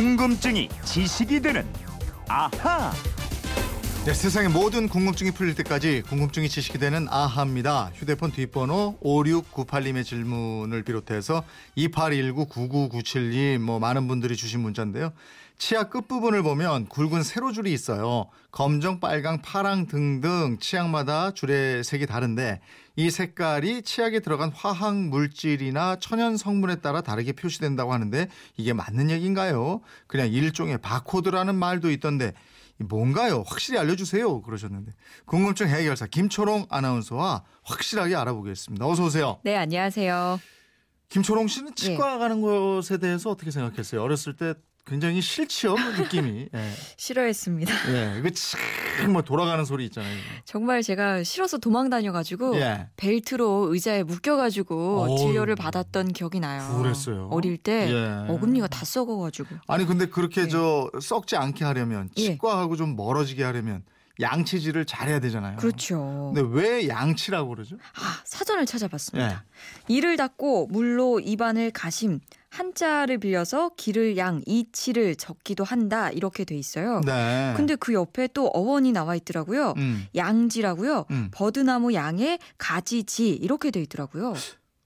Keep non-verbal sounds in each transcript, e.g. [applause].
궁금증이 지식이 되는 아하. 네, 세상의 모든 궁금증이 풀릴 때까지 궁금증이 지식이 되는 아하입니다. 휴대폰 뒷번호 5698님의 질문을 비롯해서 2819-9997님 뭐 많은 분들이 주신 문자인데요. 치아 끝부분을 보면 굵은 세로줄이 있어요. 검정, 빨강, 파랑 등등 치약마다 줄의 색이 다른데 이 색깔이 치약에 들어간 화학 물질이나 천연 성분에 따라 다르게 표시된다고 하는데 이게 맞는 얘기인가요? 그냥 일종의 바코드라는 말도 있던데 뭔가요? 확실히 알려주세요. 그러셨는데 궁금증 해결사 김초롱 아나운서와 확실하게 알아보겠습니다. 어서 오세요. 네, 안녕하세요. 김초롱 씨는 치과 가는 것에 대해서 어떻게 생각했어요? 어렸을 때 굉장히 싫지요 느낌이. [laughs] 예. 싫어했습니다. 예, 이거 참뭐 돌아가는 소리 있잖아요. 정말 제가 싫어서 도망 다녀가지고 예. 벨트로 의자에 묶여가지고 어우. 진료를 받았던 기억이 나요. 그랬어요? 어릴 때 예. 어금니가 다 썩어가지고. 아니 근데 그렇게 예. 저 썩지 않게 하려면 예. 치과하고 좀 멀어지게 하려면 양치질을 잘해야 되잖아요. 그렇죠. 근데 왜 양치라고 그러죠? 아 사전을 찾아봤습니다. 예. 이를 닦고 물로 입안을 가심. 한자를 빌려서 기를 양 이치를 적기도 한다 이렇게 돼 있어요. 네. 근데 그 옆에 또 어원이 나와 있더라고요. 음. 양지라고요. 음. 버드나무 양에 가지지 이렇게 돼 있더라고요.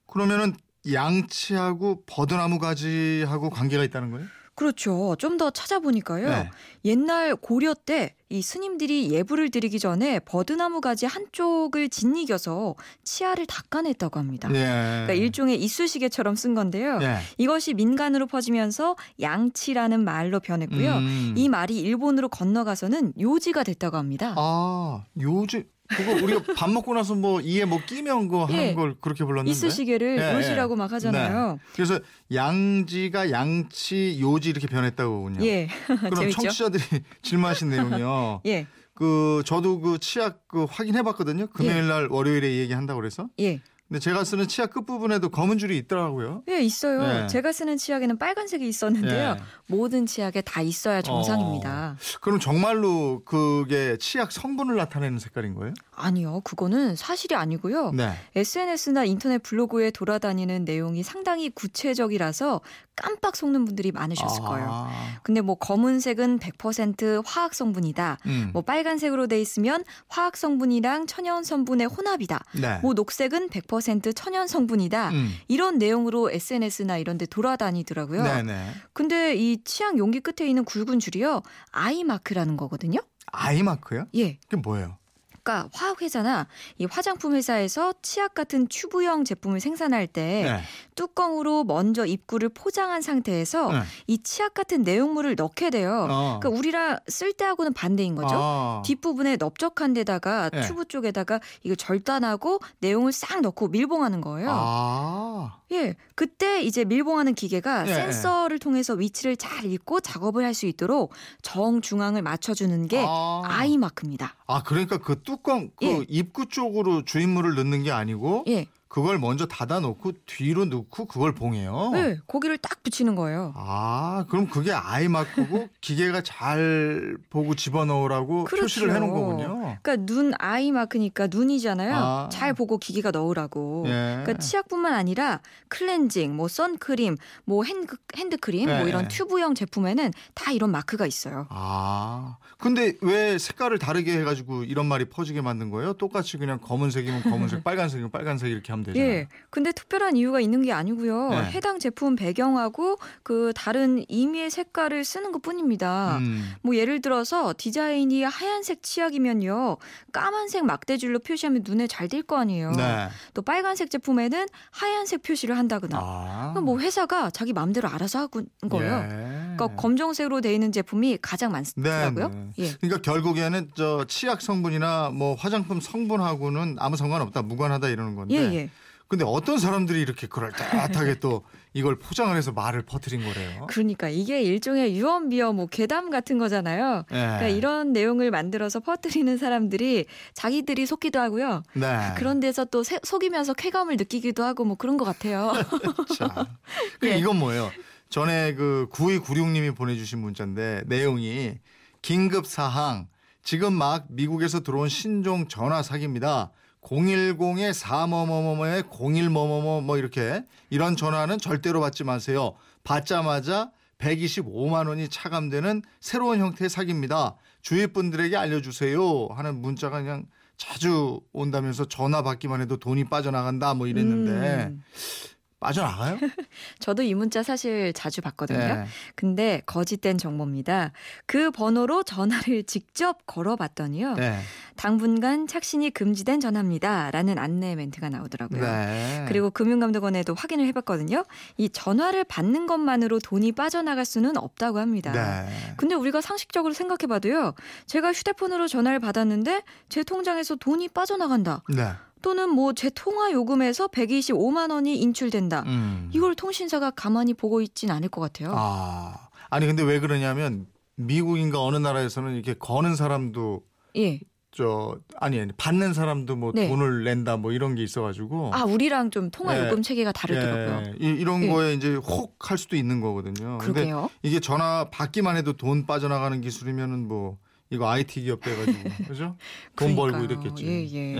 그러면은 양치하고 버드나무 가지하고 관계가 있다는 거예요? 그렇죠. 좀 더 찾아보니까요. 네. 옛날 고려 때 이 스님들이 예불을 드리기 전에 버드나무 가지 한쪽을 짓이겨서 치아를 닦아냈다고 합니다. 예. 그러니까 일종의 이쑤시개처럼 쓴 건데요. 예. 이것이 민간으로 퍼지면서 양치라는 말로 변했고요. 음. 이 말이 일본으로 건너가서는 요지가 됐다고 합니다. 아, 요즘 그거 우리가 밥 먹고 나서 뭐 이에 뭐 끼면 거 하는 예. 걸 그렇게 불렀는데. 이쑤시개를 예, 요시라고 예. 막 하잖아요. 그래서 양지가 양치 요지 이렇게 변했다고군요. 예. 그럼 [laughs] 재밌죠? 청취자들이 질문하신 내용이요. [laughs] 예. 그 저도 그 치약 그 확인해 봤거든요. 금요일 날 월요일에 얘기 한다고 그래서. 예. 근데 제가 쓰는 치약 끝부분에도 검은 줄이 있더라고요. 예, 있어요. 네. 제가 쓰는 치약에는 빨간색이 있었는데요. 예. 모든 치약에 다 있어야 정상입니다. 그럼 정말로 그게 치약 성분을 나타내는 색깔인 거예요? 아니요, 그거는 사실이 아니고요. 네. SNS나 인터넷 블로그에 돌아다니는 내용이 상당히 구체적이라서 깜빡 속는 분들이 많으셨을 거예요. 아, 근데 뭐 검은색은 100% 화학 성분이다. 음. 뭐 빨간색으로 돼 있으면 화학 성분이랑 천연 성분의 혼합이다. 네. 뭐 녹색은 100% 천연 성분이다. 음. 이런 내용으로 SNS나 이런 데 돌아다니더라고요. 네네. 근데 이 치약 용기 끝에 있는 굵은 줄이요. 아이 마크라는 거거든요. 아이 마크요? 예. 그게 뭐예요? 그러니까 화학 회사나 이 화장품 회사에서 치약 같은 튜브형 제품을 생산할 때 네. 뚜껑으로 먼저 입구를 포장한 상태에서 네. 이 치약 같은 내용물을 넣게 돼요. 어. 그러니까 우리랑 쓸 때하고는 반대인 거죠. 아. 뒷부분에 넓적한 데다가 네. 튜브 쪽에다가 이거 절단하고 내용을 싹 넣고 밀봉하는 거예요. 아. 예. 그때 이제 밀봉하는 기계가 예, 센서를 통해서 위치를 잘 읽고 작업을 할 수 있도록 정 중앙을 맞춰주는 게 아. 아이 마크입니다. 아 그러니까 그 뚜껑 그 예. 입구 쪽으로 주인물을 넣는 게 아니고 예. 그걸 먼저 닫아 놓고 뒤로 넣고 그걸 봉해요. 네, 고기를 딱 붙이는 거예요. 아 그럼 그게 아이 마크고 [laughs] 기계가 잘 보고 집어넣으라고 그렇죠. 표시를 해놓은 거군요. 그러니까 눈 eye mark니까 눈이잖아요. 아. 잘 보고 기계가 넣으라고. 예. 그러니까 치약뿐만 아니라 클렌징, 뭐 선크림, 뭐 핸드, 핸드크림, 예, 뭐 이런 예. 튜브형 제품에는 다 이런 마크가 있어요. 아 근데 왜 색깔을 다르게 해가지고 이런 말이 퍼지게 만든 거예요? 똑같이 그냥 검은색이면 검은색, 빨간색이면 빨간색 이렇게 하면 되잖아요. 예. 근데 특별한 이유가 있는 게 아니고요. 네. 해당 제품 배경하고 그 다른 임의의 색깔을 쓰는 것 뿐입니다. 음. 뭐 예를 들어서 디자인이 하얀색 치약이면요. 까만색 막대줄로 표시하면 눈에 잘 띌 거 아니에요. 네. 또 빨간색 제품에는 하얀색 표시를 한다거나. 아. 그러니까 뭐 회사가 자기 마음대로 알아서 하고 는 거예요. 예. 그러니까 검정색으로 돼 있는 제품이 가장 많더라고요. 네, 네. 예. 그러니까 결국에는 저 치약 성분이나 뭐 화장품 성분하고는 아무 상관없다, 무관하다 이러는 건데. 예, 예. 근데 어떤 사람들이 이렇게 그럴듯하게 또 이걸 포장을 해서 말을 퍼뜨린 거래요? 그러니까 이게 일종의 유언비어 뭐 괴담 같은 거잖아요. 예. 그러니까 이런 내용을 만들어서 퍼뜨리는 사람들이 자기들이 속기도 하고요. 네. 그런 데서 또 세- 속이면서 쾌감을 느끼기도 하고 뭐 그런 것 같아요. [laughs] 자, 그 [laughs] 예. 이건 뭐예요? 전에 그 9296님이 보내주신 문자인데 내용이 긴급 사항. 지금 막 미국에서 들어온 신종 전화 사기입니다. 010에 4뭐뭐뭐에 01뭐뭐뭐 뭐 이렇게 이런 전화는 절대로 받지 마세요. 받자마자 125만 원이 차감되는 새로운 형태의 사기입니다. 주위 분들에게 알려주세요 하는 문자가 그냥 자주 온다면서 전화 받기만 해도 돈이 빠져나간다 뭐 이랬는데 음, 빠져나가요? [laughs] 저도 이 문자 사실 자주 받거든요. 네. 근데 거짓된 정보입니다. 그 번호로 전화를 [laughs] 직접 걸어봤더니요. 네. 당분간 착신이 금지된 전화입니다라는 안내 멘트가 나오더라고요. 네. 그리고 금융감독원에도 확인을 해봤거든요. 이 전화를 받는 것만으로 돈이 빠져나갈 수는 없다고 합니다. 네. 근데 우리가 상식적으로 생각해봐도요. 제가 휴대폰으로 전화를 받았는데 제 통장에서 돈이 빠져나간다. 네. 또는 뭐 제 통화 요금에서 125만 원이 인출된다. 음. 이걸 통신사가 가만히 보고 있진 않을 것 같아요. 아 아니 근데 왜 그러냐면 미국인가 어느 나라에서는 이렇게 거는 사람도 예. 저 아니 아니 받는 사람도 뭐 네. 돈을 낸다 뭐 이런 게 있어가지고 아 우리랑 좀 통화 예. 요금 체계가 다르더라고요. 예, 이, 런 예. 거에 이제 혹 할 수도 있는 거거든요. 그러게요. 이게 전화 받기만 해도 돈 빠져나가는 기술이면은 뭐 이거 IT 기업 돼가지고 [laughs] 그죠? 돈 벌고 그러니까요. 이랬겠지. 예, 예.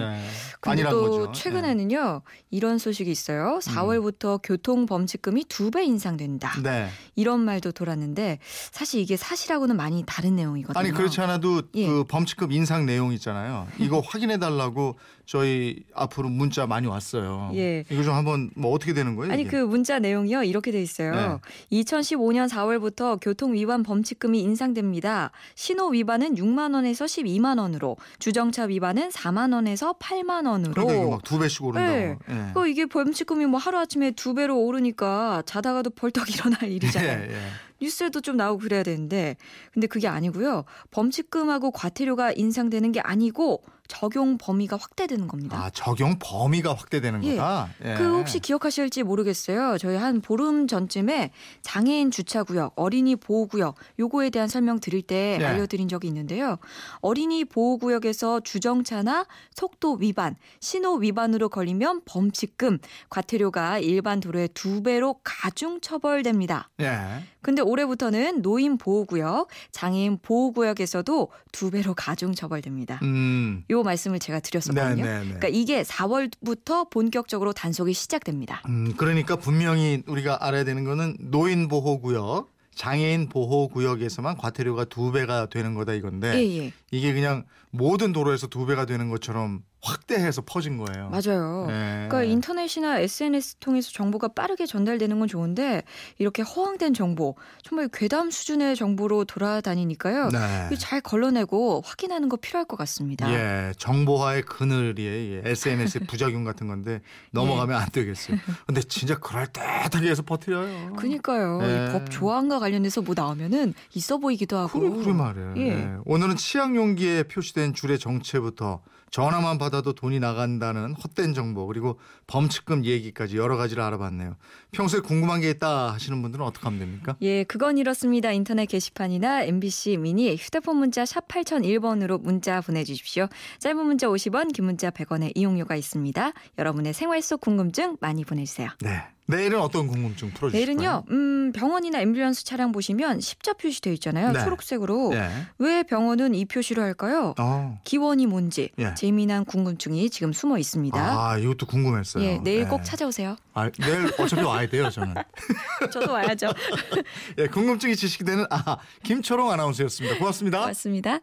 근데 아니란 또 거죠. 예. 최근에는요 이런 소식이 있어요. 4월부터 교통 범칙금이 두 배 인상된다. 예. 네. 이런 말도 돌았는데 사실 이게 사실하고는 많이 다른 내용이거든요. 아니 그렇지 않아도 예. 그 범칙금 인상 내용 있잖아요. 이거 [laughs] 확인해 달라고 저희 앞으로 문자 많이 왔어요. 예. 이거 좀 한번 뭐 어떻게 되는 거예요? 아니 이게? 그 문자 내용이요 이렇게 돼 있어요. 2015년 4월부터 교통 위반 범칙금이 인상됩니다. 신호 위반은 6만 원에서 12만 원으로, 주정차 위반은 4만 원에서 8만 원으로. 그러니까 이거 막두 배씩 오른다고. 네. 예. 그 이게 범칙금이 뭐 하루 아침에 두 배로 오르니까 자다가도 벌떡 [laughs] 일어날 일이잖아요. 예, 예. 뉴스에도 좀 나오고 그래야 되는데 근데 그게 아니고요. 범칙금하고 과태료가 인상되는 게 아니고 적용 범위가 확대되는 겁니다. 아 적용 범위가 확대되는 예. 거다. 예. 그 혹시 기억하실지 모르겠어요. 저희 한 보름 전쯤에 장애인 주차 구역, 어린이 보호 구역 요거에 대한 설명 드릴 때 네. 알려 드린 적이 있는데요. 어린이 보호 구역에서 주정차나 속도 위반, 신호 위반으로 걸리면 범칙금, 과태료가 일반 도로의 두 배로 가중 처벌됩니다. 예. 근데 올해부터는 노인 보호 구역, 장애인 보호 구역에서도 두 배로 가중 처벌됩니다. 음. 요 말씀을 제가 드렸었거든요. 네, 네, 네. 그러니까 이게 4월부터 본격적으로 단속이 시작됩니다. 음, 그러니까 분명히 우리가 알아야 되는 거는 노인 보호 구역, 장애인 보호 구역에서만 과태료가 두 배가 되는 거다 이건데 예, 예. 이게 그냥 모든 도로에서 두 배가 되는 것처럼 확대해서 퍼진 거예요. 맞아요. 예. 그러니까 인터넷이나 SNS 통해서 정보가 빠르게 전달되는 건 좋은데 이렇게 허황된 정보, 정말 괴담 수준의 정보로 돌아다니니까요. 네. 잘 걸러내고 확인하는 거 필요할 것 같습니다. 예, 정보화의 그늘이에요. 예, SNS의 [laughs] 부작용 같은 건데 넘어가면 안 되겠어요. 근데 진짜 그럴듯하게 해서 퍼뜨려요. 그니까요. 예. 이법 조항과 관련해서 뭐 나오면은 있어 보이기도 하고. 그래, 그래 말이에요. 예. 예. 오늘은 치약 용기에 표시된 줄의 정체부터 전화만 받아도 돈이 나간다는 헛된 정보 그리고 범칙금 얘기까지 여러 가지를 알아봤네요. 평소에 궁금한 게 있다 하시는 분들은 어떻게 하면 됩니까? 예, 그건 이렇습니다. 인터넷 게시판이나 MBC 미니 휴대폰 문자 샵 8001번으로 문자 보내주십시오. 짧은 문자 50원, 긴 문자 100원의 이용료가 있습니다. 여러분의 생활 속 궁금증 많이 보내주세요. 네. 내일은 어떤 궁금증 풀어주실 내일은요, 음, 병원이나 앰뷸런스 차량 보시면 십자 표시되어 있잖아요. 네. 초록색으로. 예. 왜 병원은 이 표시로 할까요? 어. 기원이 뭔지 예. 재미난 궁금증이 지금 숨어 있습니다. 아, 이것도 궁금했어요. 예, 내일 예. 꼭 찾아오세요. 아, 내일 어차피 와야 돼요, 저는. [laughs] 저도 와야죠. [laughs] 예, 궁금증이 지식이 되는 아, 김초롱 아나운서였습니다. 고맙습니다. 고맙습니다.